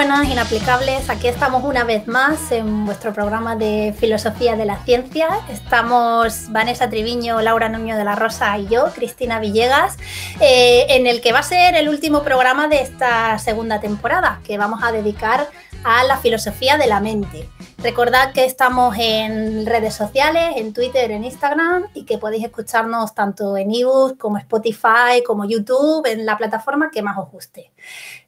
buenas, inaplicables. Aquí estamos una vez más en vuestro programa de Filosofía de la Ciencia. Estamos Vanessa Triviño, Laura Nuño de la Rosa y yo, Cristina Villegas, eh, en el que va a ser el último programa de esta segunda temporada, que vamos a dedicar a la filosofía de la mente. Recordad que estamos en redes sociales, en Twitter, en Instagram y que podéis escucharnos tanto en ebooks como Spotify, como YouTube, en la plataforma que más os guste.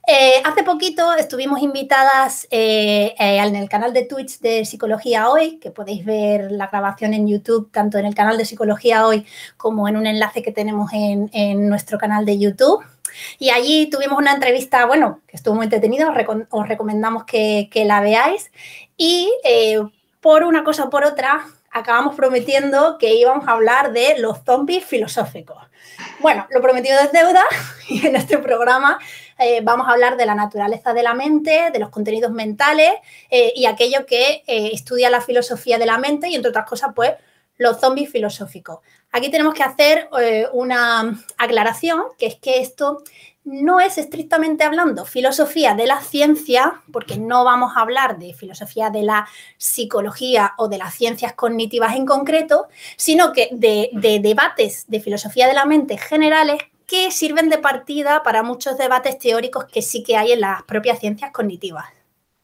Eh, hace poquito estuvimos invitadas eh, eh, en el canal de Twitch de Psicología Hoy, que podéis ver la grabación en YouTube, tanto en el canal de Psicología Hoy como en un enlace que tenemos en, nuestro canal de YouTube. Y allí tuvimos una entrevista, bueno, que estuvo muy entretenida, os, recomendamos que, que, la veáis. Y por una cosa o por otra, acabamos prometiendo que íbamos a hablar de los zombies filosóficos. Bueno, lo prometido es deuda y en este programa eh, vamos a hablar de la naturaleza de la mente, de los contenidos mentales eh, y aquello que eh, estudia la filosofía de la mente y entre otras cosas, pues los zombies filosóficos. Aquí tenemos que hacer una aclaración, que es que esto no es estrictamente hablando filosofía de la ciencia, porque no vamos a hablar de filosofía de la psicología o de las ciencias cognitivas en concreto, sino que de, de debates de filosofía de la mente generales que sirven de partida para muchos debates teóricos que sí que hay en las propias ciencias cognitivas.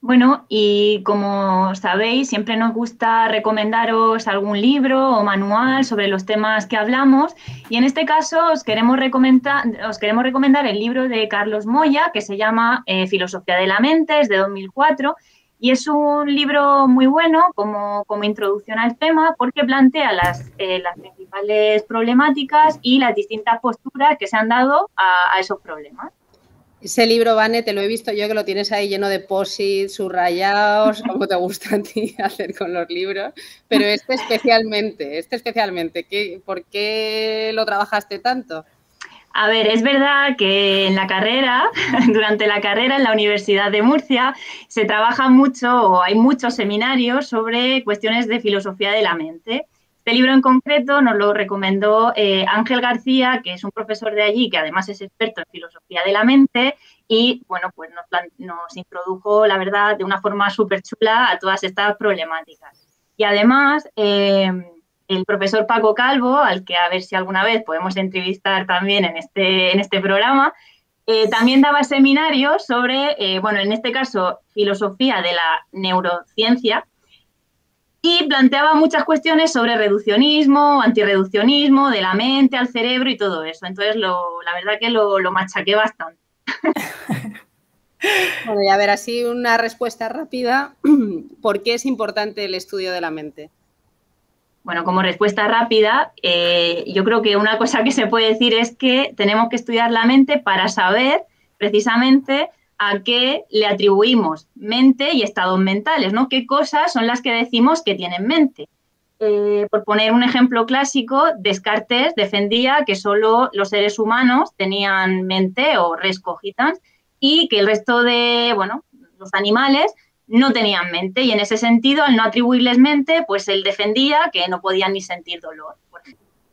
Bueno, y como sabéis, siempre nos gusta recomendaros algún libro o manual sobre los temas que hablamos. Y en este caso os queremos recomendar, os queremos recomendar el libro de Carlos Moya, que se llama eh, Filosofía de la Mente, es de 2004. Y es un libro muy bueno como, como introducción al tema porque plantea las, eh, las, principales problemáticas y las distintas posturas que se han dado a, a esos problemas. Ese libro, Vane, te lo he visto yo que lo tienes ahí lleno de posits, subrayados, como te gusta a ti hacer con los libros, pero este especialmente, este especialmente, ¿qué, ¿por qué lo trabajaste tanto? A ver, es verdad que en la carrera, durante la carrera en la Universidad de Murcia, se trabaja mucho o hay muchos seminarios sobre cuestiones de filosofía de la mente. Este libro en concreto nos lo recomendó eh, Ángel García, que es un profesor de allí, que además es experto en filosofía de la mente, y bueno, pues nos, introdujo, la verdad, de una forma súper chula a todas estas problemáticas. Y además, eh, el profesor Paco Calvo, al que a ver si alguna vez podemos entrevistar también en este, en este programa, eh, también daba seminarios sobre, bueno, en este caso, filosofía de la neurociencia, y planteaba muchas cuestiones sobre reduccionismo, antirreduccionismo, de la mente al cerebro y todo eso. Entonces, lo, la verdad que lo, lo machaqué bastante. Bueno, y a ver, así una respuesta rápida. ¿Por qué es importante el estudio de la mente? Bueno, como respuesta rápida, eh, yo creo que una cosa que se puede decir es que tenemos que estudiar la mente para saber precisamente a qué le atribuimos mente y estados mentales, ¿no? ¿Qué cosas son las que decimos que tienen mente? Eh, por poner un ejemplo clásico, Descartes defendía que solo los seres humanos tenían mente o res cogitans y que el resto de, bueno, los animales no tenían mente y en ese sentido, al no atribuirles mente, pues él defendía que no podían ni sentir dolor.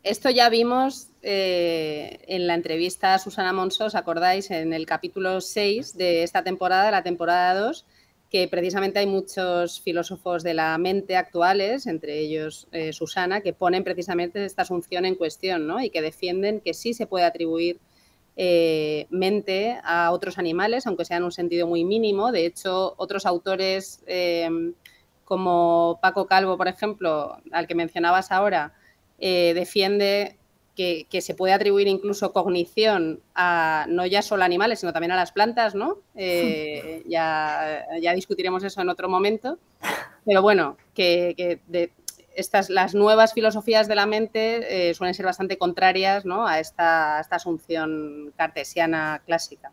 Esto ya vimos eh, en la entrevista a Susana Monso, ¿os acordáis? En el capítulo 6 de esta temporada, la temporada 2, que precisamente hay muchos filósofos de la mente actuales, entre ellos eh, Susana, que ponen precisamente esta asunción en cuestión ¿no? y que defienden que sí se puede atribuir eh, mente a otros animales, aunque sea en un sentido muy mínimo. De hecho, otros autores como Paco Calvo, por ejemplo, al que mencionabas ahora, defiende que, se puede atribuir incluso cognición a no ya solo a animales, sino también a las plantas, ¿no? Eh, ya, ya, discutiremos eso en otro momento. Pero bueno, que, estas, las nuevas filosofías de la mente eh, suelen ser bastante contrarias ¿no? a esta, esta asunción cartesiana clásica.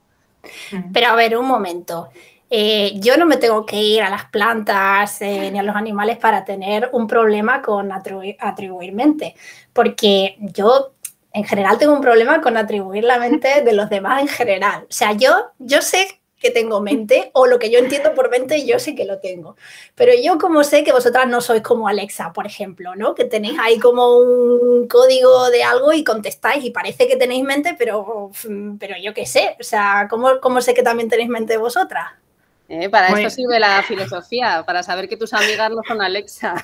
Pero a ver, un momento. Eh, yo no me tengo que ir a las plantas ni a los animales para tener un problema con atribuir mente, porque yo en general tengo un problema con atribuir la mente de los demás en general. O sea, yo, yo sé que tengo mente o lo que yo entiendo por mente yo sé que lo tengo. Pero yo como sé que vosotras no sois como Alexa, por ejemplo, ¿no? Que tenéis ahí como un código de algo y contestáis y parece que tenéis mente, pero, pero yo qué sé. O sea, ¿cómo, ¿cómo sé que también tenéis mente vosotras? Eh, para esto sirve la filosofía, para saber que tus amigas no son Alexa.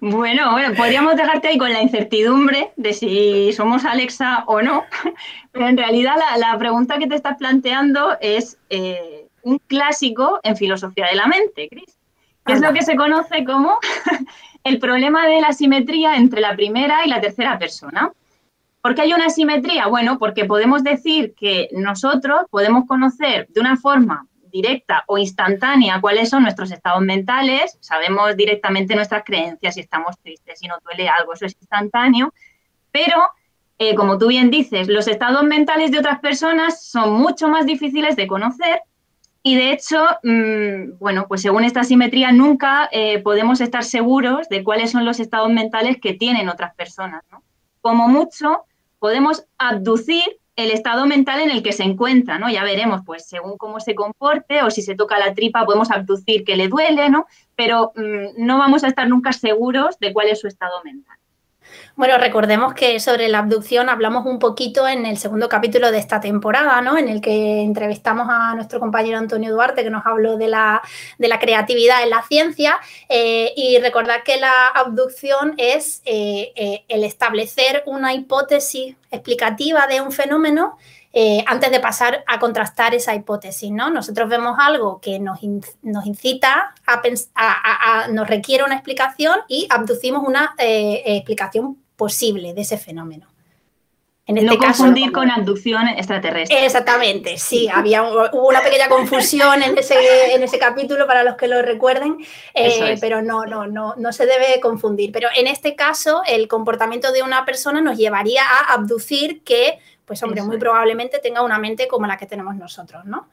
Bueno, bueno, podríamos dejarte ahí con la incertidumbre de si somos Alexa o no, pero en realidad la, pregunta que te estás planteando es eh, un clásico en filosofía de la mente, Cris, que es lo que se conoce como el problema de la simetría entre la primera y la tercera persona. ¿Por qué hay una simetría? Bueno, porque podemos decir que nosotros podemos conocer de una forma directa o instantánea cuáles son nuestros estados mentales, sabemos directamente nuestras creencias, si estamos tristes, si nos duele algo, eso es instantáneo, pero eh, como tú bien dices, los estados mentales de otras personas son mucho más difíciles de conocer y de hecho, mm, bueno, pues según esta simetría nunca eh, podemos estar seguros de cuáles son los estados mentales que tienen otras personas. Como mucho, podemos abducir el estado mental en el que se encuentra, ¿no? Ya veremos, pues, según cómo se comporte o si se toca la tripa, podemos abducir que le duele, ¿no? Pero mm, no vamos a estar nunca seguros de cuál es su estado mental. Bueno, recordemos que sobre la abducción hablamos un poquito en el segundo capítulo de esta temporada, ¿no? En el que entrevistamos a nuestro compañero Antonio Duarte, que nos habló de la, creatividad en la ciencia. Eh, y recordar que la abducción es eh, eh, el establecer una hipótesis explicativa de un fenómeno antes de pasar a contrastar esa hipótesis, ¿no? Nosotros vemos algo que nos, nos incita a, a, nos requiere una explicación y abducimos una explicación posible de ese fenómeno. En este no confundir con abducción extraterrestre. Exactamente, sí, había hubo una pequeña confusión en ese, en ese capítulo para los que lo recuerden, eh, pero no, no, no, no se debe confundir. Pero en este caso, el comportamiento de una persona nos llevaría a abducir que, pues hombre, muy probablemente tenga una mente como la que tenemos nosotros, ¿no?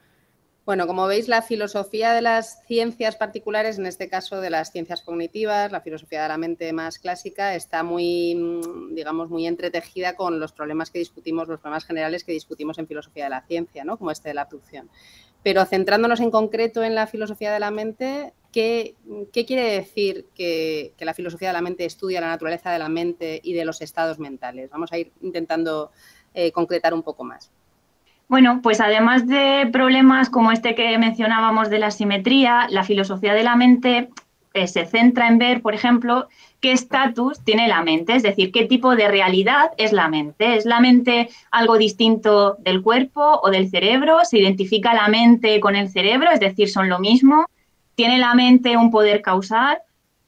Bueno, como veis, la filosofía de las ciencias particulares, en este caso de las ciencias cognitivas, la filosofía de la mente más clásica, está muy, mm, digamos, muy entretejida con los problemas que discutimos, los problemas generales que discutimos en filosofía de la ciencia, ¿no? Como este de la abducción. Pero centrándonos en concreto en la filosofía de la mente, ¿qué, quiere decir que, la filosofía de la mente estudia la naturaleza de la mente y de los estados mentales? Vamos a ir intentando eh, concretar un poco más. Bueno, pues además de problemas como este que mencionábamos de la simetría, la filosofía de la mente eh, se centra en ver, por ejemplo, qué estatus tiene la mente, es decir, qué tipo de realidad es la mente. ¿Es la mente algo distinto del cuerpo o del cerebro? ¿Se identifica la mente con el cerebro? Es decir, son lo mismo. ¿Tiene la mente un poder causal?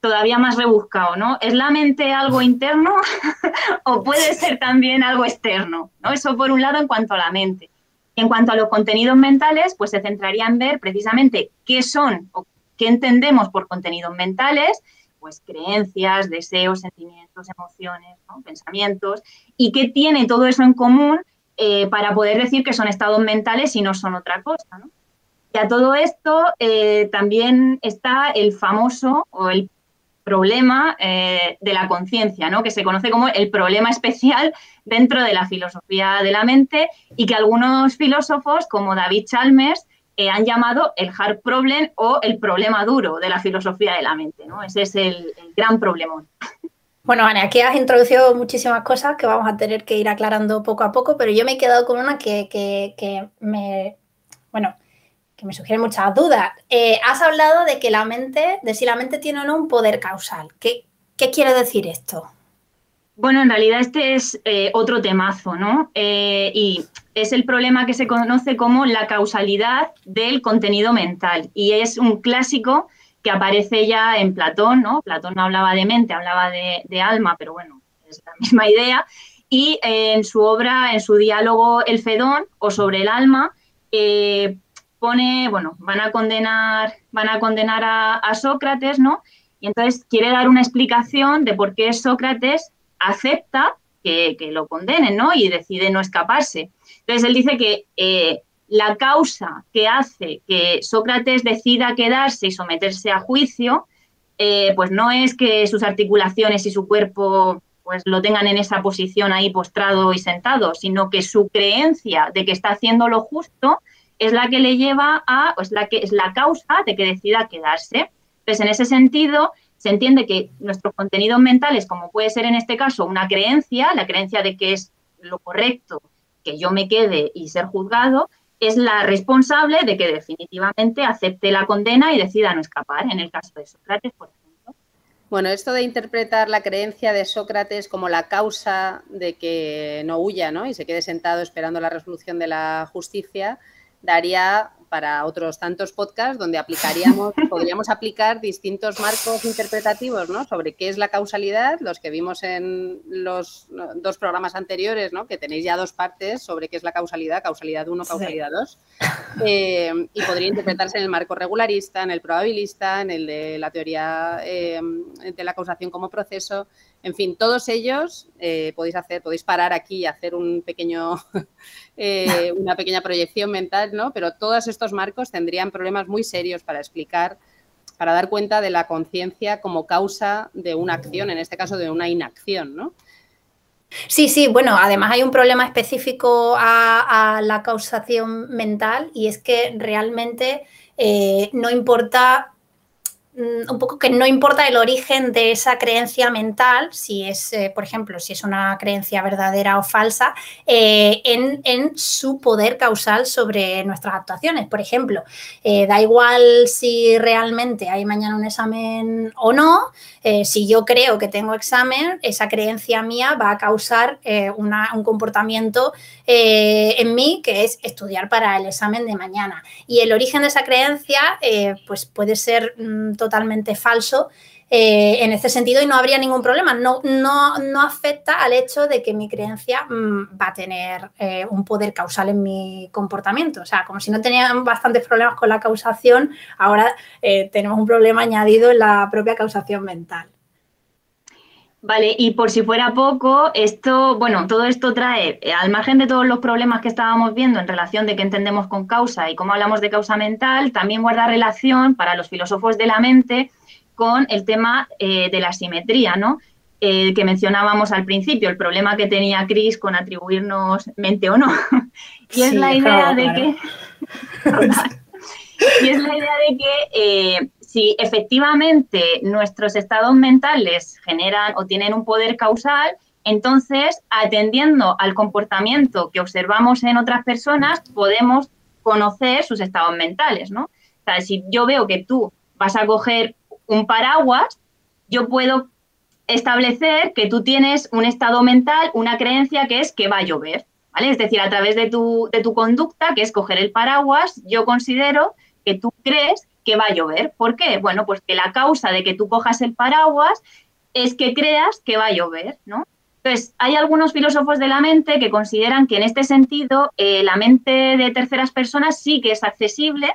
Todavía más rebuscado, ¿no? ¿Es la mente algo interno o puede ser también algo externo? ¿no? Eso por un lado en cuanto a la mente. En cuanto a los contenidos mentales, pues se centraría en ver precisamente qué son o qué entendemos por contenidos mentales, pues creencias, deseos, sentimientos, emociones, pensamientos, y qué tiene todo eso en común eh, para poder decir que son estados mentales y no son otra cosa. Y a todo esto eh, también está el famoso o el problema eh, de la conciencia, ¿no? que se conoce como el problema especial dentro de la filosofía de la mente y que algunos filósofos como David Chalmers eh, han llamado el hard problem o el problema duro de la filosofía de la mente. ¿no? Ese es el, gran problemón. Bueno, Ana, aquí has introducido muchísimas cosas que vamos a tener que ir aclarando poco a poco, pero yo me he quedado con una que, que me, bueno, me sugiere muchas dudas. Eh, has hablado de que la mente, de si la mente tiene o no un poder causal. ¿Qué, quiere decir esto? Bueno, en realidad este es eh, otro temazo, ¿no? Eh, y es el problema que se conoce como la causalidad del contenido mental. Y es un clásico que aparece ya en Platón, ¿no? Platón no hablaba de mente, hablaba de, alma, pero bueno, es la misma idea. Y en su obra, en su diálogo El Fedón o sobre el alma, pone, bueno, van a condenar, van a, condenar a, Sócrates, ¿no? Y entonces quiere dar una explicación de por qué Sócrates acepta que, lo condenen, ¿no? Y decide no escaparse. Entonces él dice que eh, la causa que hace que Sócrates decida quedarse y someterse a juicio, eh, pues no es que sus articulaciones y su cuerpo pues lo tengan en esa posición ahí postrado y sentado, sino que su creencia de que está haciendo lo justo es la que le lleva a, o es la que es la causa de que decida quedarse. Entonces, en ese sentido, se entiende que nuestros contenidos mentales, como puede ser en este caso una creencia, la creencia de que es lo correcto que yo me quede y ser juzgado, es la responsable de que definitivamente acepte la condena y decida no escapar, en el caso de Sócrates, por ejemplo. Bueno, esto de interpretar la creencia de Sócrates como la causa de que no huya ¿no? y se quede sentado esperando la resolución de la justicia, daría para otros tantos podcasts donde aplicaríamos, podríamos aplicar distintos marcos interpretativos ¿no? sobre qué es la causalidad, los que vimos en los dos programas anteriores, ¿no? que tenéis ya dos partes sobre qué es la causalidad, causalidad 1, causalidad 2, eh, y podría interpretarse en el marco regularista, en el probabilista, en el de la teoría eh, de la causación como proceso, en fin, todos ellos eh, podéis hacer, podéis parar aquí y hacer un pequeño, eh, una pequeña proyección mental, ¿no? Pero todos estos marcos tendrían problemas muy serios para explicar, para dar cuenta de la conciencia como causa de una acción, en este caso de una inacción, ¿no? Sí, sí, bueno, además hay un problema específico a, la causación mental y es que realmente eh, no importa un poco que no importa el origen de esa creencia mental, si es, eh, por ejemplo, si es una creencia verdadera o falsa, eh, en, su poder causal sobre nuestras actuaciones. Por ejemplo, eh, da igual si realmente hay mañana un examen o no, si yo creo que tengo examen, esa creencia mía va a causar un comportamiento en mí que es estudiar para el examen de mañana. Y el origen de esa creencia, pues puede ser mm, totalmente falso eh, en este sentido y no habría ningún problema. No, no, no, afecta al hecho de que mi creencia mm, va a tener eh, un poder causal en mi comportamiento. O sea, como si no tenían bastantes problemas con la causación, ahora eh, tenemos un problema añadido en la propia causación mental. Vale, y por si fuera poco, esto, bueno, todo esto trae, al margen de todos los problemas que estábamos viendo en relación de qué entendemos con causa y cómo hablamos de causa mental, también guarda relación para los filósofos de la mente con el tema eh, de la simetría, ¿no? Eh, que mencionábamos al principio, el problema que tenía Chris con atribuirnos mente o no. y es la idea de que. y es la idea de que eh, si efectivamente nuestros estados mentales generan o tienen un poder causal, entonces, atendiendo al comportamiento que observamos en otras personas, podemos conocer sus estados mentales, ¿no? O sea, si yo veo que tú vas a coger un paraguas, yo puedo establecer que tú tienes un estado mental, una creencia que es que va a llover, ¿vale? Es decir, a través de tu, de tu conducta, que es coger el paraguas, yo considero que tú crees que va a llover. ¿Por qué? Bueno, pues que la causa de que tú cojas el paraguas es que creas que va a llover, ¿no? Entonces, hay algunos filósofos de la mente que consideran que en este sentido eh, la mente de terceras personas sí que es accesible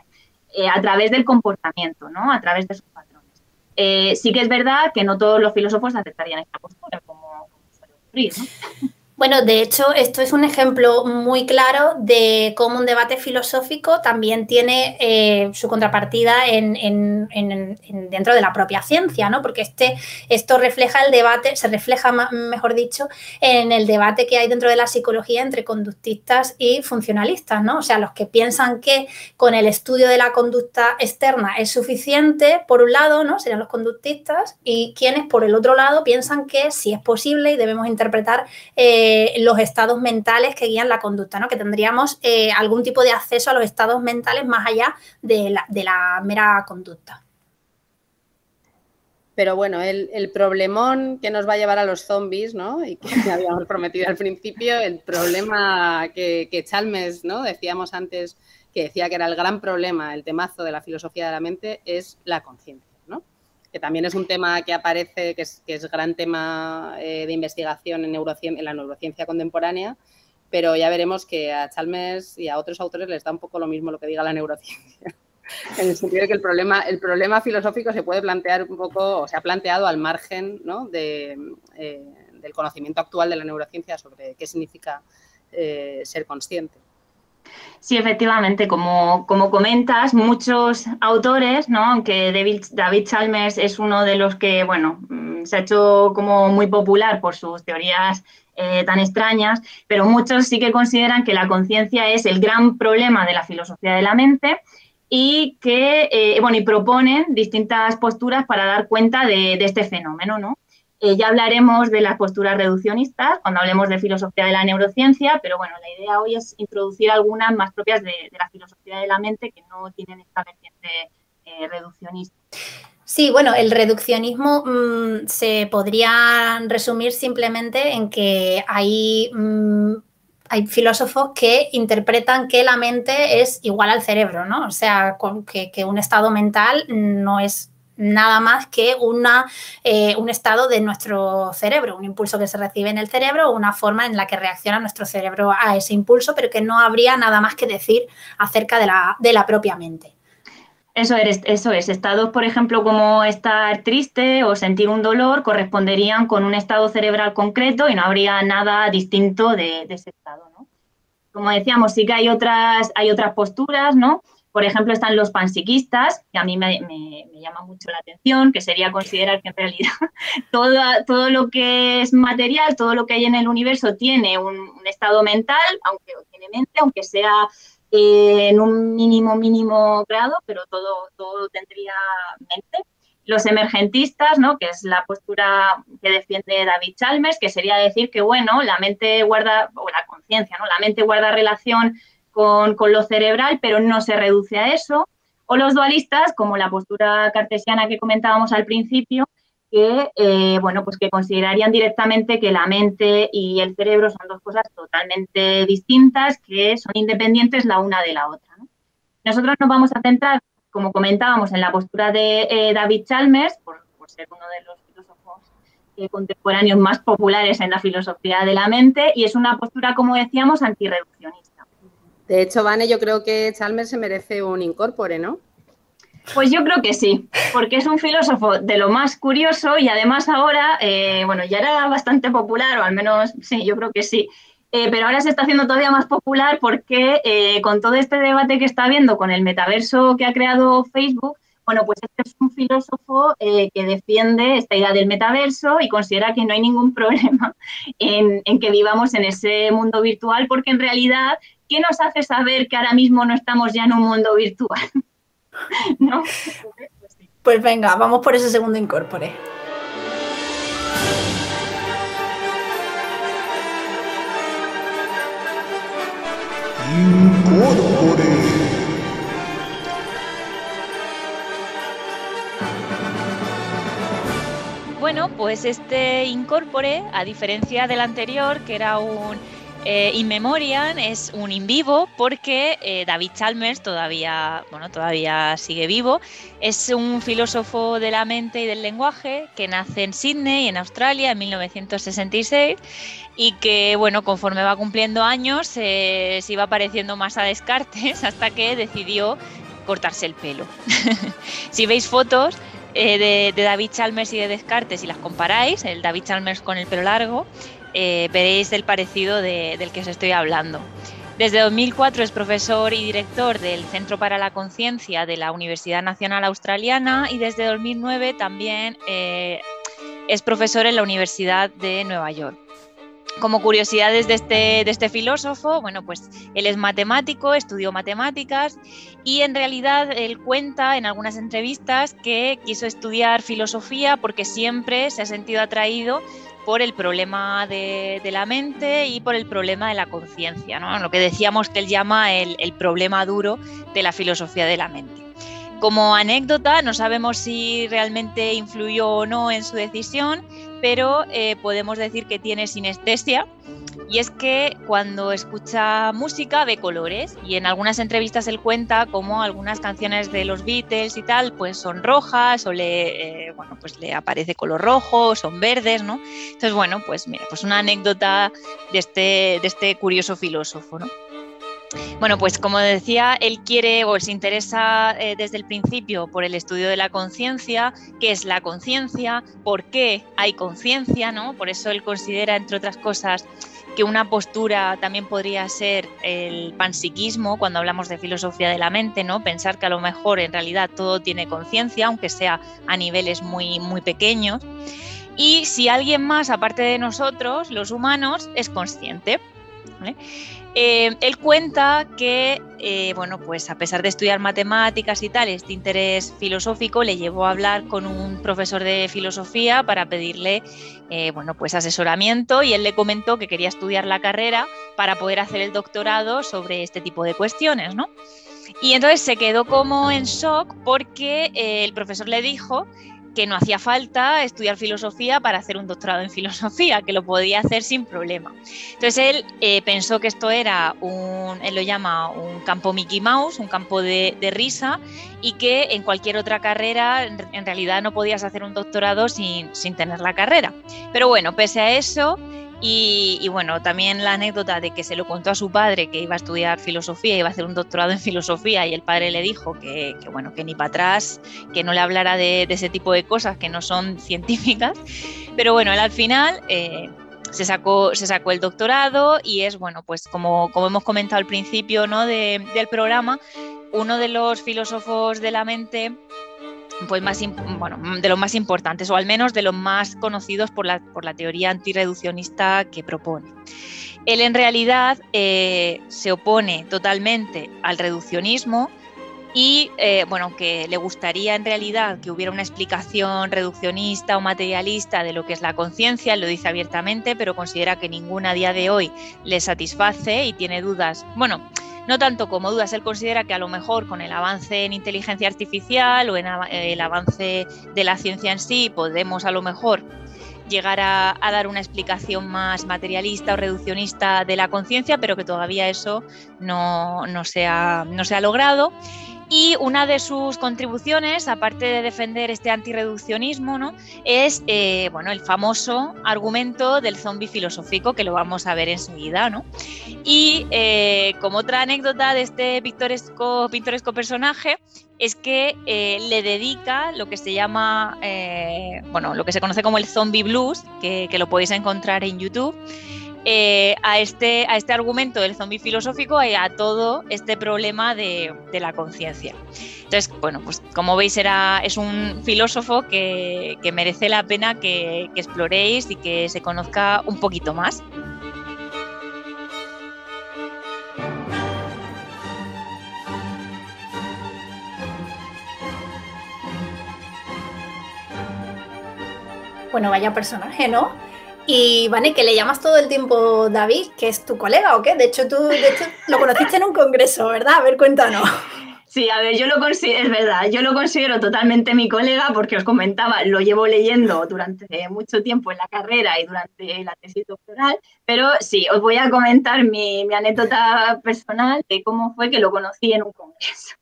eh, a través del comportamiento, ¿no? A través de sus patrones. Eh, sí que es verdad que no todos los filósofos aceptarían esta postura, como, suele ocurrir. Bueno, de hecho, esto es un ejemplo muy claro de cómo un debate filosófico también tiene eh, su contrapartida en, dentro de la propia ciencia, ¿no? Porque este, esto refleja el debate, se refleja, mejor dicho, en el debate que hay dentro de la psicología entre conductistas y funcionalistas, ¿no? O sea, los que piensan que con el estudio de la conducta externa es suficiente, por un lado, ¿no? Serían los conductistas, y quienes, por el otro lado, piensan que sí es posible y debemos interpretar. Eh, los estados mentales que guían la conducta, ¿no? que tendríamos eh, algún tipo de acceso a los estados mentales más allá de la, mera conducta. Pero bueno, el, problemón que nos va a llevar a los zombies, ¿no? Y que habíamos prometido al principio, el problema que, que Chalmers, ¿no? Decíamos antes que decía que era el gran problema, el temazo de la filosofía de la mente, es la conciencia que también es un tema que aparece, que es, que es gran tema eh, de investigación en, en la neurociencia contemporánea, pero ya veremos que a Chalmers y a otros autores les da un poco lo mismo lo que diga la neurociencia. en el sentido de que el problema, el problema filosófico se puede plantear un poco, o se ha planteado al margen ¿no? de, eh, del conocimiento actual de la neurociencia sobre qué significa eh, ser consciente. Sí, efectivamente, como, como, comentas, muchos autores, ¿no? aunque David, David, Chalmers es uno de los que, bueno, mm, se ha hecho como muy popular por sus teorías eh, tan extrañas, pero muchos sí que consideran que la conciencia es el gran problema de la filosofía de la mente y que, eh, bueno, y proponen distintas posturas para dar cuenta de, de este fenómeno, ¿no? Ya hablaremos de las posturas reduccionistas cuando hablemos de filosofía de la neurociencia, pero bueno, la idea hoy es introducir algunas más propias de, la filosofía de la mente que no tienen esta vertiente eh, reduccionista. Sí, bueno, el reduccionismo mm, se podría resumir simplemente en que hay, mm, hay filósofos que interpretan que la mente es igual al cerebro, ¿no? O sea, que un estado mental no es nada más que una, eh, un estado de nuestro cerebro, un impulso que se recibe en el cerebro una forma en la que reacciona nuestro cerebro a ese impulso, pero que no habría nada más que decir acerca de la, de la propia mente. Eso es, eso es, estados, por ejemplo, como estar triste o sentir un dolor, corresponderían con un estado cerebral concreto y no habría nada distinto de, de ese estado. ¿no? Como decíamos, sí que hay otras, hay otras posturas, ¿no? Por ejemplo, están los panpsiquistas, que a mí me, llama mucho la atención, que sería considerar que en realidad todo, todo lo que es material, todo lo que hay en el universo tiene un, estado mental, aunque tiene mente, aunque sea eh, en un mínimo, mínimo grado, pero todo, todo tendría mente. Los emergentistas, ¿no? que es la postura que defiende David Chalmers, que sería decir que, bueno, la mente guarda, o la conciencia, ¿no? la mente guarda relación con, lo cerebral, pero no se reduce a eso. O los dualistas, como la postura cartesiana que comentábamos al principio, que, eh, bueno, pues que considerarían directamente que la mente y el cerebro son dos cosas totalmente distintas, que son independientes la una de la otra. Nosotros nos vamos a centrar, como comentábamos, en la postura de eh, David Chalmers, por, ser uno de los filósofos eh, contemporáneos más populares en la filosofía de la mente, y es una postura, como decíamos, antirreduccionista. De hecho, Vane, yo creo que Chalmers se merece un incorpore, ¿no? Pues yo creo que sí, porque es un filósofo de lo más curioso y además ahora, eh, bueno, ya era bastante popular, o al menos sí, yo creo que sí, eh, pero ahora se está haciendo todavía más popular porque eh, con todo este debate que está habiendo con el metaverso que ha creado Facebook, bueno, pues este es un filósofo que defiende esta idea del metaverso y considera que no hay ningún problema en que vivamos en ese mundo virtual porque en realidad ¿qué nos hace saber que ahora mismo no estamos ya en un mundo virtual? ¿No? Pues venga, vamos por ese segundo incorpore. Incorpore. Bueno, pues este incorpore, a diferencia del anterior, que era un eh, In Memoriam es un in vivo porque eh, David Chalmers todavía, bueno, todavía sigue vivo. Es un filósofo de la mente y del lenguaje que nace en Sydney, en Australia, en 1966 y que, bueno, conforme va cumpliendo años eh, se iba pareciendo más a Descartes hasta que decidió cortarse el pelo. si veis fotos, de, David Chalmers y de Descartes y las comparáis, el David Chalmers con el pelo largo, eh, veréis el parecido del que os estoy hablando. Desde 2004 es profesor y director del Centro para la Conciencia de la Universidad Nacional Australiana y desde 2009 también eh, es profesor en la Universidad de Nueva York. Como curiosidades de este, de este filósofo, bueno, pues él es matemático, estudió matemáticas y en realidad él cuenta en algunas entrevistas que quiso estudiar filosofía porque siempre se ha sentido atraído por el problema de, la mente y por el problema de la conciencia, ¿no? lo que decíamos que él llama el, problema duro de la filosofía de la mente. Como anécdota, no sabemos si realmente influyó o no en su decisión, pero eh, podemos decir que tiene sinestesia y es que cuando escucha música ve colores y en algunas entrevistas él cuenta cómo algunas canciones de los Beatles y tal pues son rojas o le, eh, bueno, pues le aparece color rojo, son verdes, ¿no? Entonces, bueno, pues mira, pues una anécdota de este, de este curioso filósofo, ¿no? Bueno, pues como decía, él quiere o se interesa eh, desde el principio por el estudio de la conciencia, qué es la conciencia, por qué hay conciencia, ¿no? Por eso él considera, entre otras cosas, que una postura también podría ser el panpsiquismo cuando hablamos de filosofía de la mente, ¿no? Pensar que a lo mejor en realidad todo tiene conciencia, aunque sea a niveles muy, muy pequeños. Y si alguien más, aparte de nosotros, los humanos, es consciente. Eh, él cuenta que, eh, bueno, pues a pesar de estudiar matemáticas y tal, este interés filosófico le llevó a hablar con un profesor de filosofía para pedirle, eh, bueno, pues asesoramiento y él le comentó que quería estudiar la carrera para poder hacer el doctorado sobre este tipo de cuestiones, ¿no? Y entonces se quedó como en shock porque el profesor le dijo que no hacía falta estudiar filosofía para hacer un doctorado en filosofía, que lo podía hacer sin problema. Entonces él eh, pensó que esto era un, él lo llama un campo Mickey Mouse, un campo de, risa, y que en cualquier otra carrera en, realidad no podías hacer un doctorado sin, sin tener la carrera. Pero bueno, pese a eso, y, bueno, también la anécdota de que se lo contó a su padre que iba a estudiar filosofía, iba a hacer un doctorado en filosofía y el padre le dijo que, bueno, que ni para atrás, que no le hablara de, ese tipo de cosas que no son científicas. Pero bueno, él al final eh, se, sacó, se sacó el doctorado y es, bueno, pues como, como hemos comentado al principio ¿no? del programa, uno de los filósofos de la mente pues más, bueno, de los más importantes, o al menos de los más conocidos por la, por la teoría antirreduccionista que propone. Él en realidad eh, se opone totalmente al reduccionismo y eh, bueno, que le gustaría en realidad que hubiera una explicación reduccionista o materialista de lo que es la conciencia, lo dice abiertamente, pero considera que ninguna a día de hoy le satisface y tiene dudas. Bueno, no tanto como dudas, él considera que a lo mejor con el avance en inteligencia artificial o en el avance de la ciencia en sí podemos a lo mejor llegar a, dar una explicación más materialista o reduccionista de la conciencia, pero que todavía eso no, no, no se ha logrado. Y una de sus contribuciones, aparte de defender este antirreduccionismo, ¿no? es eh, bueno, el famoso argumento del zombie filosófico, que lo vamos a ver enseguida. ¿no? Y eh, como otra anécdota de este pintoresco, pintoresco personaje, es que eh, le dedica lo que se llama, bueno, lo que se conoce como el zombie blues, que, que lo podéis encontrar en YouTube. Eh, a, este, a este argumento del zombie filosófico y a todo este problema de, la conciencia. Entonces, bueno, pues como veis era, es un filósofo que, merece la pena que, que exploréis y que se conozca un poquito más. Bueno, vaya personaje, ¿no? Y Vane, que le llamas todo el tiempo David, que es tu colega o qué? De hecho, tú lo conociste en un congreso, ¿verdad? A ver, cuéntanos. Sí, a ver, yo lo considero, es verdad, yo lo considero totalmente mi colega porque os comentaba, lo llevo leyendo durante mucho tiempo en la carrera y durante la tesis doctoral, pero sí, os voy a comentar mi anécdota personal de cómo fue que lo conocí en un congreso.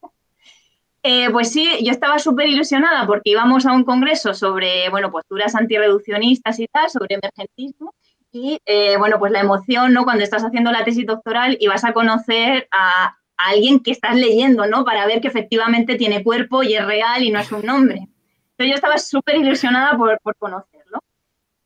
Eh, pues sí, yo estaba súper ilusionada porque íbamos a un congreso sobre, bueno, posturas antirreduccionistas y tal, sobre emergentismo. Y, eh, bueno, pues la emoción, ¿no? Cuando estás haciendo la tesis doctoral y vas a conocer a, alguien que estás leyendo, ¿no? Para ver que efectivamente tiene cuerpo y es real y no es un nombre. Entonces yo estaba súper ilusionada por, conocerlo.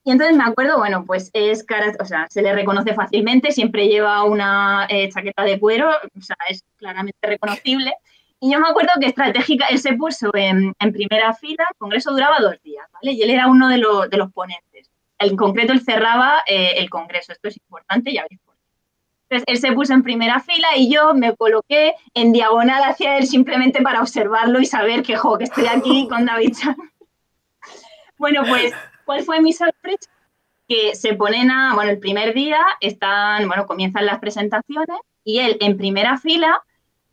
Y entonces me acuerdo, bueno, pues es cara, o sea, se le reconoce fácilmente, siempre lleva una eh, chaqueta de cuero, o sea, es claramente reconocible. Y yo me acuerdo que estratégica, él se puso en, primera fila, el congreso duraba dos días, ¿vale? Y él era uno de, de los ponentes. En concreto, él cerraba eh, el congreso, esto es importante, ya veis por qué. Entonces, él se puso en primera fila y yo me coloqué en diagonal hacia él simplemente para observarlo y saber que, jo, que estoy aquí con David Chan. bueno, pues, ¿cuál fue mi sorpresa? Que se ponen a, bueno, el primer día están, bueno, comienzan las presentaciones y él en primera fila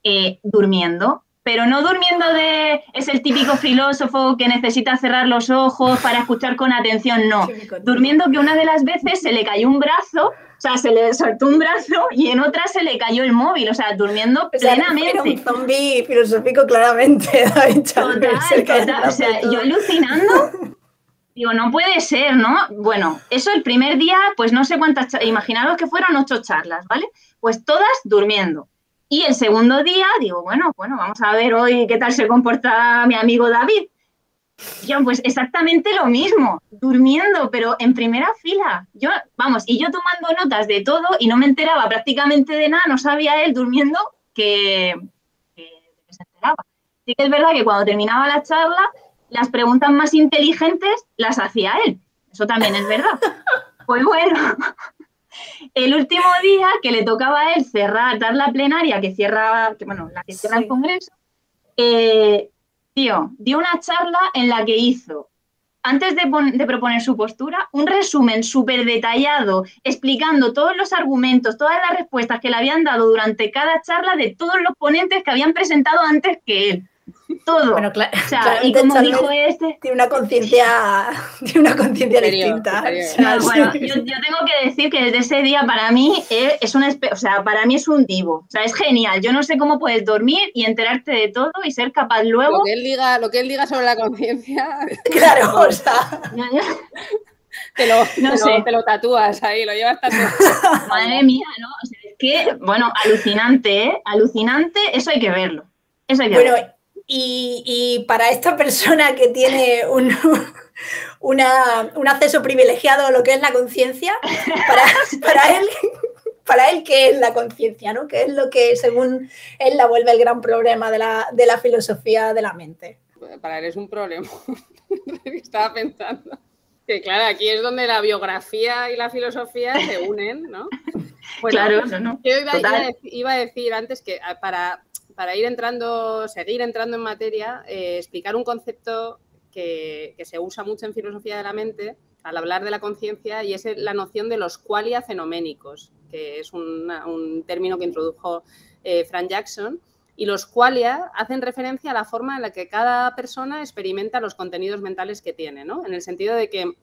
eh, durmiendo, pero no durmiendo de es el típico filósofo que necesita cerrar los ojos para escuchar con atención, no. Durmiendo que una de las veces se le cayó un brazo, o sea, se le soltó un brazo y en otra se le cayó el móvil, o sea, durmiendo plenamente. un zombie filosófico claramente, o sea, yo alucinando. Digo, no puede ser, ¿no? Bueno, eso el primer día, pues no sé cuántas, imaginaros que fueron ocho charlas, ¿vale? Pues todas durmiendo. Y el segundo día digo, bueno, bueno, vamos a ver hoy qué tal se comporta mi amigo David. Yo, pues exactamente lo mismo, durmiendo, pero en primera fila. Yo, vamos, y yo tomando notas de todo y no me enteraba prácticamente de nada, no sabía él durmiendo que, que, se enteraba. Sí que es verdad que cuando terminaba la charla, las preguntas más inteligentes las hacía él. Eso también es verdad. Pues bueno, el último día que le tocaba a él cerrar, dar la plenaria que cierra, que, bueno, la que cierra el Congreso, eh, tío, dio una charla en la que hizo, antes de, de proponer su postura, un resumen súper detallado, explicando todos los argumentos, todas las respuestas que le habían dado durante cada charla de todos los ponentes que habían presentado antes que él todo. Bueno, claro, y como dijo este. Tiene una conciencia, tiene una conciencia distinta. bueno, yo, tengo que decir que desde ese día para mí es, una, o sea, para mí es un divo. O sea, es genial. Yo no sé cómo puedes dormir y enterarte de todo y ser capaz luego. Lo que él diga, lo que él diga sobre la conciencia. Claro, o sea. Te lo, no sé. te lo tatúas ahí, lo llevas tatuado. Madre mía, ¿no? O sea, es que, bueno, alucinante, ¿eh? Alucinante, eso hay que verlo. Eso hay que verlo. Y, para esta persona que tiene un, acceso privilegiado a lo que es la conciencia, para, él, para él, ¿qué es la conciencia? ¿no? ¿Qué es lo que, según él, la vuelve el gran problema de la, filosofía de la mente? Para él es un problema. Estaba pensando. Que claro, aquí es donde la biografía y la filosofía se unen, ¿no? claro, no, Yo iba, a decir antes que ah, para, para ir entrando, seguir entrando en materia, eh, explicar un concepto que, se usa mucho en filosofía de la mente al hablar de la conciencia y es la noción de los qualia fenoménicos, que es un término que introdujo eh, Frank Jackson. Y los qualia hacen referencia a la forma en la que cada persona experimenta los contenidos mentales que tiene, ¿no? En el sentido de que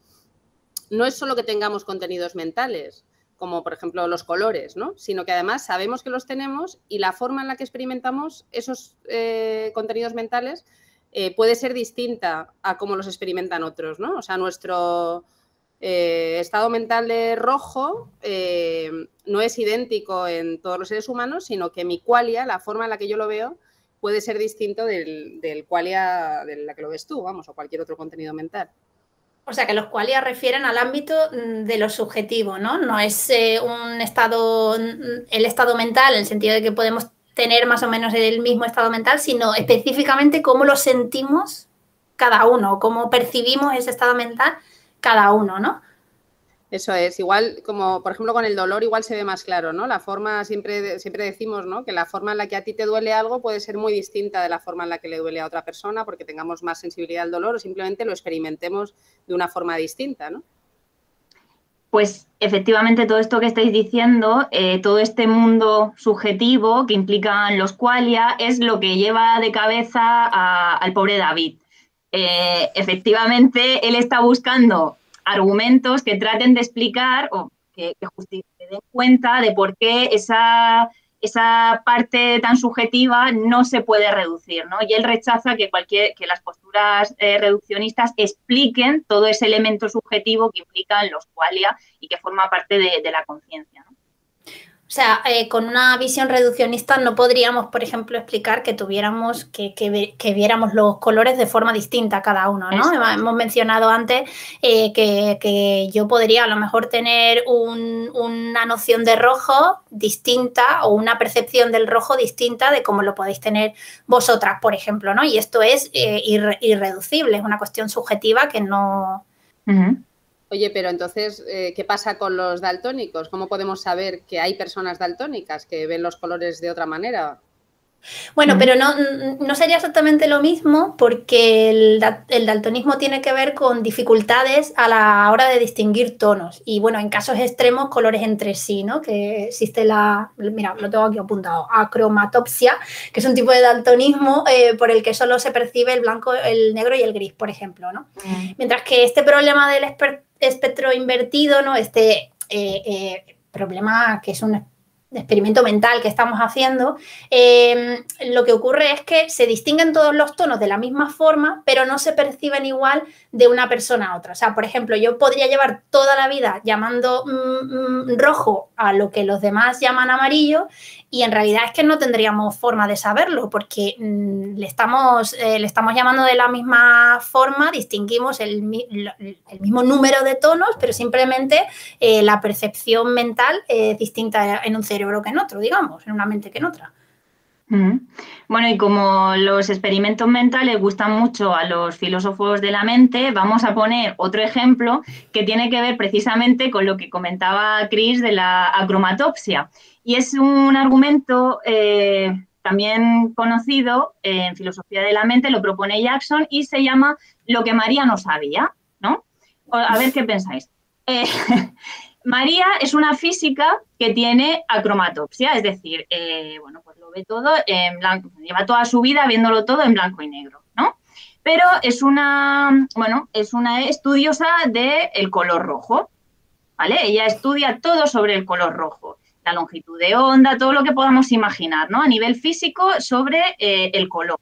no es solo que tengamos contenidos mentales, como por ejemplo los colores, ¿no? sino que además sabemos que los tenemos y la forma en la que experimentamos esos eh, contenidos mentales eh, puede ser distinta a cómo los experimentan otros. ¿no? O sea, nuestro eh, estado mental de rojo no es idéntico en todos los seres humanos, sino que mi qualia, la forma en la que yo lo veo, puede ser distinto del, del qualia de la que lo ves tú, vamos, o cualquier otro contenido mental. O sea, que los qualia refieren al ámbito mm, de lo subjetivo, ¿no? No es eh, un estado, mm, el estado mental, en el sentido de que podemos tener más o menos el mismo estado mental, sino específicamente cómo lo sentimos cada uno, cómo percibimos ese estado mental cada uno, ¿no? Eso es, igual como por ejemplo con el dolor igual se ve más claro, ¿no? La forma, siempre, siempre decimos, ¿no? Que la forma en la que a ti te duele algo puede ser muy distinta de la forma en la que le duele a otra persona porque tengamos más sensibilidad al dolor o simplemente lo experimentemos de una forma distinta, ¿no? Pues efectivamente todo esto que estáis diciendo, eh, todo este mundo subjetivo que implican los qualia es lo que lleva de cabeza al pobre David. Eh, efectivamente, él está buscando argumentos que traten de explicar o que, que, den cuenta de por qué esa, esa parte tan subjetiva no se puede reducir, ¿no? Y él rechaza que, cualquier, que las posturas eh, reduccionistas expliquen todo ese elemento subjetivo que implican los qualia y que forma parte de, la conciencia. O sea, eh, con una visión reduccionista no podríamos, por ejemplo, explicar que tuviéramos, que, que, viéramos los colores de forma distinta cada uno, ¿no? Hemos mencionado antes eh, que, yo podría a lo mejor tener una noción de rojo distinta o una percepción del rojo distinta de cómo lo podéis tener vosotras, por ejemplo, ¿no? Y esto es eh, irreducible, es una cuestión subjetiva que no... Oye, pero entonces, eh, ¿qué pasa con los daltónicos? ¿Cómo podemos saber que hay personas daltónicas que ven los colores de otra manera? Bueno, pero no, no, sería exactamente lo mismo porque el, daltonismo tiene que ver con dificultades a la hora de distinguir tonos y bueno, en casos extremos colores entre sí, ¿no? Que existe la, mira, lo tengo aquí apuntado, acromatopsia, que es un tipo de daltonismo eh, por el que solo se percibe el blanco, el negro y el gris, por ejemplo, ¿no? Mm. Mientras que este problema del espectro invertido, ¿no? Este eh, eh, problema que es un experimento mental que estamos haciendo, em, lo que ocurre es que se distinguen todos los tonos de la misma forma, pero no se perciben igual de una persona a otra. O sea, por ejemplo, yo podría llevar toda la vida llamando mm, mm, rojo a lo que los demás llaman amarillo y en realidad es que no tendríamos forma de saberlo porque mm, le, estamos, eh, le estamos llamando de la misma forma, distinguimos el, mismo número de tonos, pero simplemente eh, la percepción mental es distinta en un cerebro que en otro, digamos, en una mente que en otra. Bueno, y como los experimentos mentales gustan mucho a los filósofos de la mente, vamos a poner otro ejemplo que tiene que ver precisamente con lo que comentaba Chris de la acromatopsia. Y es un argumento eh, también conocido en filosofía de la mente, lo propone Jackson y se llama Lo que María no sabía, ¿no? A ver qué pensáis. Eh, María es una física que tiene acromatopsia, es decir, eh, bueno, ve todo en blanco, lleva toda su vida viéndolo todo en blanco y negro, ¿no? Pero es una, bueno, es una estudiosa del color rojo, ¿vale? Ella estudia todo sobre el color rojo, la longitud de onda, todo lo que podamos imaginar, ¿no? A nivel físico sobre eh, el color.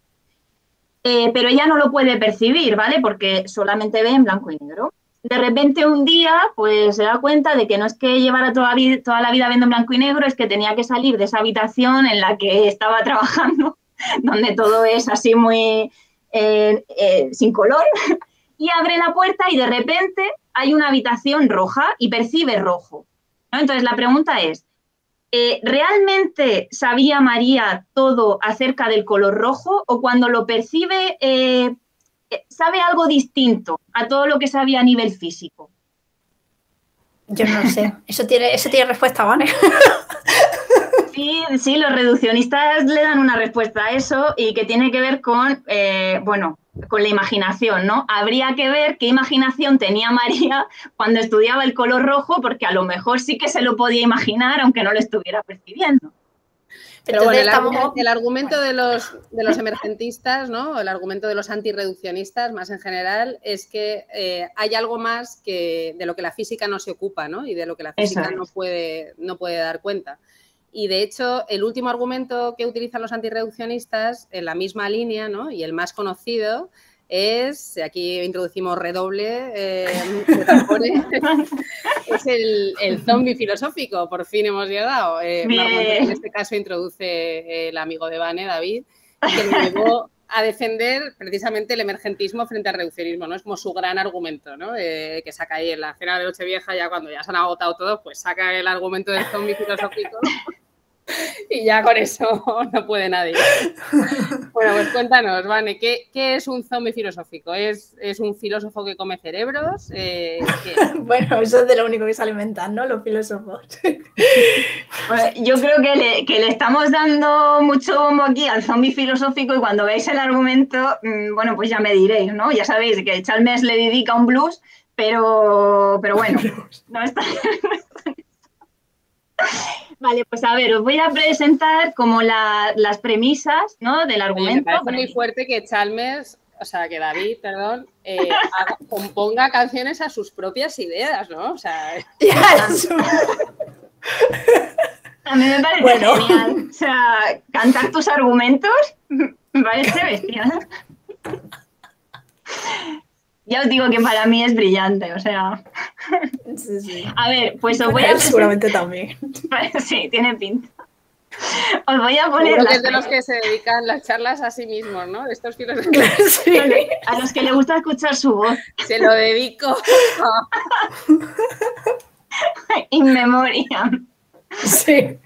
Eh, pero ella no lo puede percibir, ¿vale? Porque solamente ve en blanco y negro de repente un día pues se da cuenta de que no es que llevara toda, toda la vida viendo en blanco y negro, es que tenía que salir de esa habitación en la que estaba trabajando, donde todo es así muy eh, eh, sin color, y abre la puerta y de repente hay una habitación roja y percibe rojo. Entonces la pregunta es, eh, ¿realmente sabía María todo acerca del color rojo o cuando lo percibe sabe algo distinto a todo lo que sabía a nivel físico? Yo no sé. Eso tiene, eso tiene respuesta, ¿vale? Sí, sí, los reduccionistas le dan una respuesta a eso y que tiene que ver con, eh, bueno, con la imaginación, ¿no? Habría que ver qué imaginación tenía María cuando estudiaba el color rojo, porque a lo mejor sí que se lo podía imaginar, aunque no lo estuviera percibiendo. Pero bueno, el, argumento de los, de los emergentistas, ¿no? El argumento de los antirreduccionistas, más en general, es que eh, hay algo más que de lo que la física no se ocupa, ¿no? Y de lo que la física no puede, no puede dar cuenta. Y de hecho, el último argumento que utilizan los antirreduccionistas en la misma línea, ¿no? Y el más conocido, es, aquí introducimos redoble eh, es el, el, zombie filosófico, por fin hemos llegado. Eh, en este caso introduce el amigo de Vane, David, que me llevó a defender precisamente el emergentismo frente al reduccionismo, ¿no? Es como su gran argumento, ¿no? Eh, que saca ahí en la cena de Nochevieja, ya cuando ya se han agotado todos, pues saca el argumento del zombie filosófico y ya con eso no puede nadie. Bueno, pues cuéntanos, Vane, ¿qué, es un zombie filosófico? ¿Es, un filósofo que come cerebros? Eh, bueno, eso es de lo único que se alimentan, ¿no? Los filósofos. Pues yo creo que le, que le, estamos dando mucho bombo aquí al zombie filosófico y cuando veáis el argumento, mm, bueno, pues ya me diréis, ¿no? Ya sabéis que Chalmers le dedica un blues, pero, pero bueno, no está... Vale, pues a ver, os voy a presentar como las premisas ¿no? del argumento. Me parece muy fuerte que Chalmers, o sea, que David, perdón, eh, componga canciones a sus propias ideas, ¿no? O sea, a mí me parece genial. O sea, cantar tus argumentos me parece bestial. Ya os digo que para mí es brillante, o sea. Sí, sí. A ver, pues os voy a. Seguramente también. Sí, tiene pinta. Os voy a poner. Que es de los que se dedican las charlas a sí mismos, ¿no? De estos filósofos. Sí. A los que le gusta escuchar su voz. Se lo dedico. In memoria. Sí.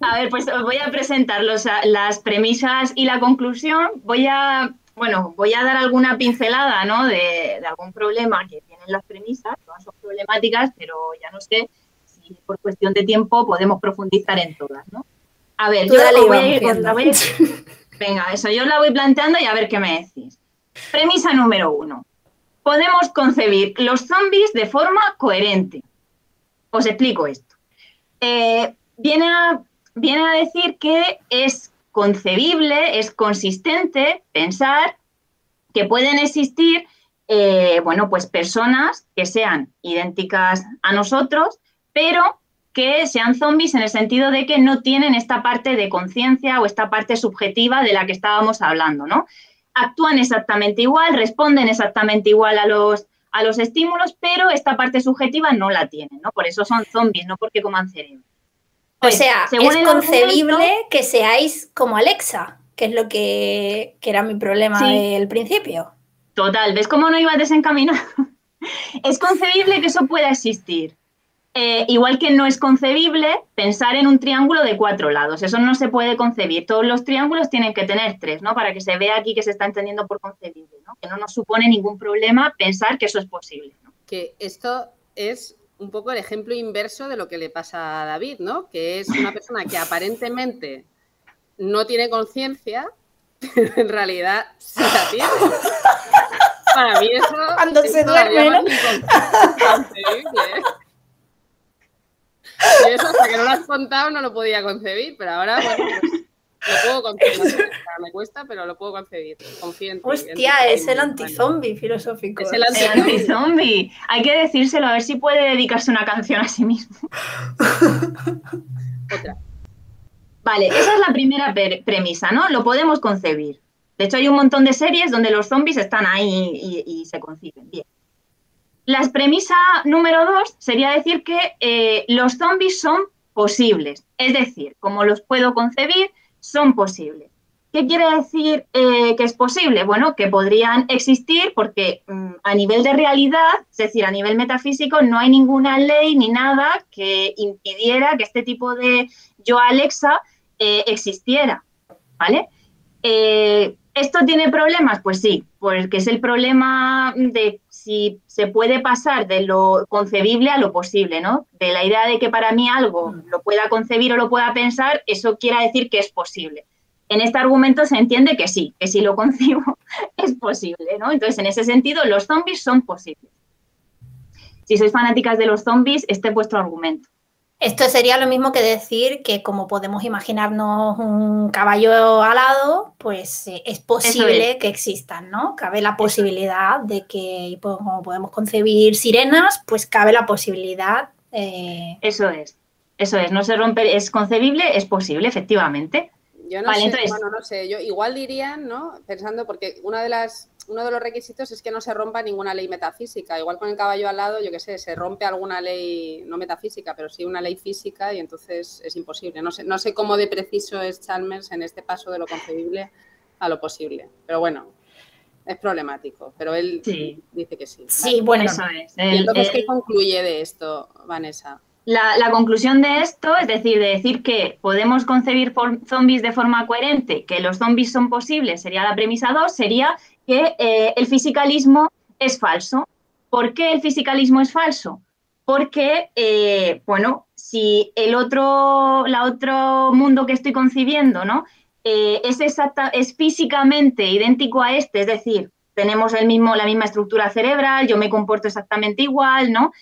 A ver, pues os voy a presentar los, las premisas y la conclusión. Voy a bueno, voy a dar alguna pincelada ¿no? de, algún problema que tienen las premisas, todas son problemáticas, pero ya no sé si por cuestión de tiempo podemos profundizar en todas, ¿no? A ver, yo la voy a ir, Venga, eso, yo la voy planteando y a ver qué me decís. Premisa número uno. Podemos concebir los zombies de forma coherente. Os explico esto. Eh, viene, a, viene a decir que es concebible, es consistente pensar que pueden existir, eh, bueno, pues personas que sean idénticas a nosotros, pero que sean zombies en el sentido de que no tienen esta parte de conciencia o esta parte subjetiva de la que estábamos hablando, ¿no? Actúan exactamente igual, responden exactamente igual a los, a los estímulos, pero esta parte subjetiva no la tienen, ¿no? Por eso son zombies, no porque coman cerebro. O sea, es concebible que seáis como Alexa, que es lo que, era mi problema del principio. Total, ¿ves cómo no iba desencaminado? es concebible que eso pueda existir. eh, igual que no es concebible pensar en un triángulo de cuatro lados, eso no se puede concebir. Todos los triángulos tienen que tener tres, ¿no? Para que se vea aquí que se está entendiendo por concebible, ¿no? Que no nos supone ningún problema pensar que eso es posible. ¿no? Que esto es un poco el ejemplo inverso de lo que le pasa a David, ¿no? Que es una persona que aparentemente no tiene conciencia, pero en realidad sí la tiene. Para mí eso Cuando es se duerme, ¿no? Y eso hasta que no lo has contado no lo podía concebir, pero ahora bueno, pues, lo puedo sea, Me cuesta, pero lo puedo concebir. Confío en ti, en Hostia, es el antizombie filosófico. Es el El anti- antizombie. Hay que decírselo a ver si puede dedicarse una canción a sí mismo. Otra. Vale, esa es la primera premisa, ¿no? Lo podemos concebir. De hecho, hay un montón de series donde los zombies están ahí y, y se conciben. Bien. La premisa número dos sería decir que eh, los zombies son posibles. Es decir, como los puedo concebir, son posibles. ¿Qué quiere decir eh, que es posible? Bueno, que podrían existir porque mm, a nivel de realidad, es decir, a nivel metafísico, no hay ninguna ley ni nada que impidiera que este tipo de yo Alexa eh, existiera, ¿vale? Eh, ¿Esto tiene problemas? Pues sí, porque es el problema de si se puede pasar de lo concebible a lo posible, ¿no? De la idea de que para mí algo lo pueda concebir o lo pueda pensar, eso quiere decir que es posible. En este argumento se entiende que sí, que si lo concibo es posible, ¿no? Entonces, en ese sentido, los zombies son posibles. Si sois fanáticas de los zombies, este es vuestro argumento. Esto sería lo mismo que decir que como podemos imaginarnos un caballo alado, pues eh, es posible es. que existan, ¿no? Cabe la posibilidad de que, pues, como podemos concebir sirenas, pues cabe la posibilidad. eh, Eso es. Eso es, no se rompe, es concebible, es posible, efectivamente. Yo no Vale, sé, entonces- bueno, no sé, yo igual dirían, ¿no? Pensando, porque una de las, uno de los requisitos es que no se rompa ninguna ley metafísica. Igual con el caballo al lado, yo qué sé, se rompe alguna ley, no metafísica, pero sí una ley física y entonces es imposible. No sé, no sé cómo de preciso es Chalmers en este paso de lo concebible a lo posible. Pero bueno, es problemático. Pero él Sí. dice que sí. sí, Vale. bueno, Eso es. ¿Y El- entonces el- qué concluye de esto, Vanessa? La, la conclusión de esto, es decir, de decir que podemos concebir zombies de forma coherente, que los zombies son posibles, sería la premisa 2, sería que eh, el fisicalismo es falso. ¿Por qué el fisicalismo es falso? Porque, eh, bueno, si el otro, la otro mundo que estoy concibiendo, ¿no? Eh, es, exacta, es físicamente idéntico a este, es decir, tenemos el mismo, la misma estructura cerebral, yo me comporto exactamente igual, ¿no?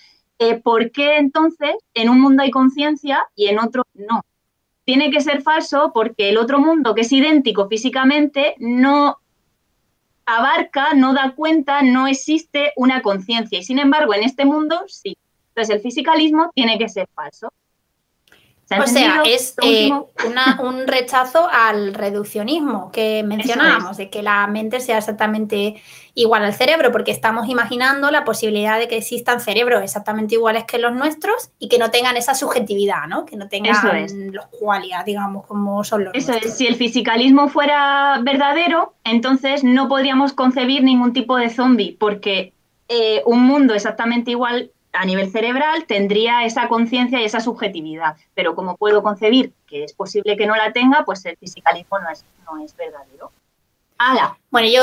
¿por qué entonces en un mundo hay conciencia y en otro no? Tiene que ser falso porque el otro mundo, que es idéntico físicamente, no abarca, no da cuenta, no existe una conciencia. Y sin embargo, en este mundo sí. Entonces, el fisicalismo tiene que ser falso. ¿Se ha O sea, es eh, una- un rechazo al reduccionismo que mencionábamos, de que la mente sea exactamente igual al cerebro, porque estamos imaginando la posibilidad de que existan cerebros exactamente iguales que los nuestros y que no tengan esa subjetividad, ¿no? Que no Eso tengan es. los cualias, digamos, como son los Eso nuestros. es, si el fisicalismo fuera verdadero, entonces no podríamos concebir ningún tipo de zombie, porque eh, un mundo exactamente igual a nivel cerebral tendría esa conciencia y esa subjetividad. Pero como puedo concebir que es posible que no la tenga, pues el fisicalismo no es, no es verdadero. ¡Hala! Bueno, yo,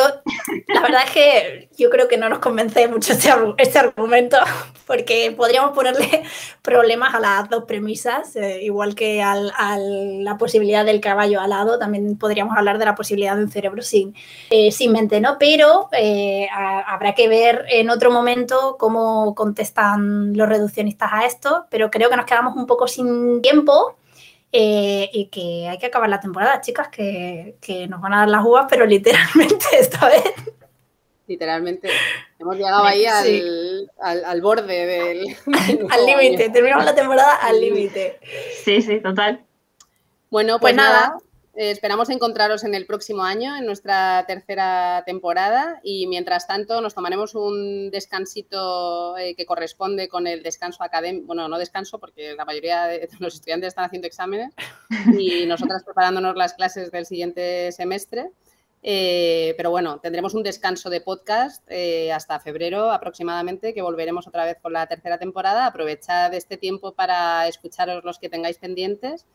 la verdad es que yo creo que no nos convence mucho este, este argumento, porque podríamos ponerle problemas a las dos premisas, eh, igual que a la posibilidad del caballo alado, también podríamos hablar de la posibilidad de un cerebro sin, eh, sin mente, ¿no? Pero eh, habrá que ver en otro momento cómo contestan los reduccionistas a esto, pero creo que nos quedamos un poco sin tiempo. Eh, y que hay que acabar la temporada, chicas, que, que nos van a dar las uvas, pero literalmente esta vez. Literalmente, hemos llegado ahí al, Sí. al, al borde del, Al límite, terminamos la temporada al límite. Sí, sí, total. Bueno, Pues pues, nada. nada, eh, esperamos encontraros en el próximo año, en nuestra tercera temporada, y mientras tanto nos tomaremos un descansito eh, que corresponde con el descanso académico, bueno, no descanso porque la mayoría de los estudiantes están haciendo exámenes y nosotras preparándonos las clases del siguiente semestre. Eh, pero bueno, tendremos un descanso de podcast eh, hasta febrero aproximadamente, que volveremos otra vez con la tercera temporada. Aprovechad este tiempo para escucharos los que tengáis pendientes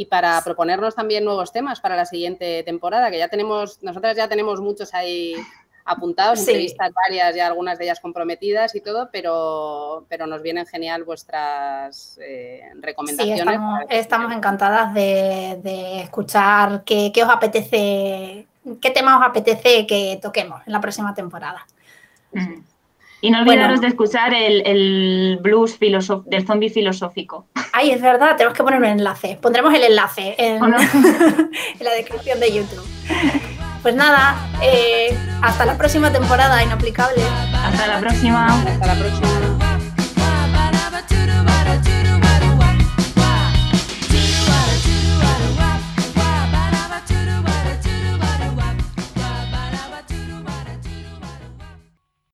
y para proponernos también nuevos temas para la siguiente temporada, que ya tenemos, nosotras ya tenemos muchos ahí apuntados, entrevistas varias y algunas de ellas comprometidas y todo, pero, pero nos vienen genial vuestras eh, recomendaciones. estamos, encantadas de, escuchar qué, qué, os apetece, qué tema os apetece que toquemos en la próxima temporada. Mm. Y no olvidaros de escuchar el, blues del zombie filosófico. Ay, es verdad, tenemos que poner un enlace. Pondremos el enlace en, en la descripción de YouTube. Pues nada, eh, hasta la próxima temporada Inaplicable. Hasta la próxima. Hasta la próxima.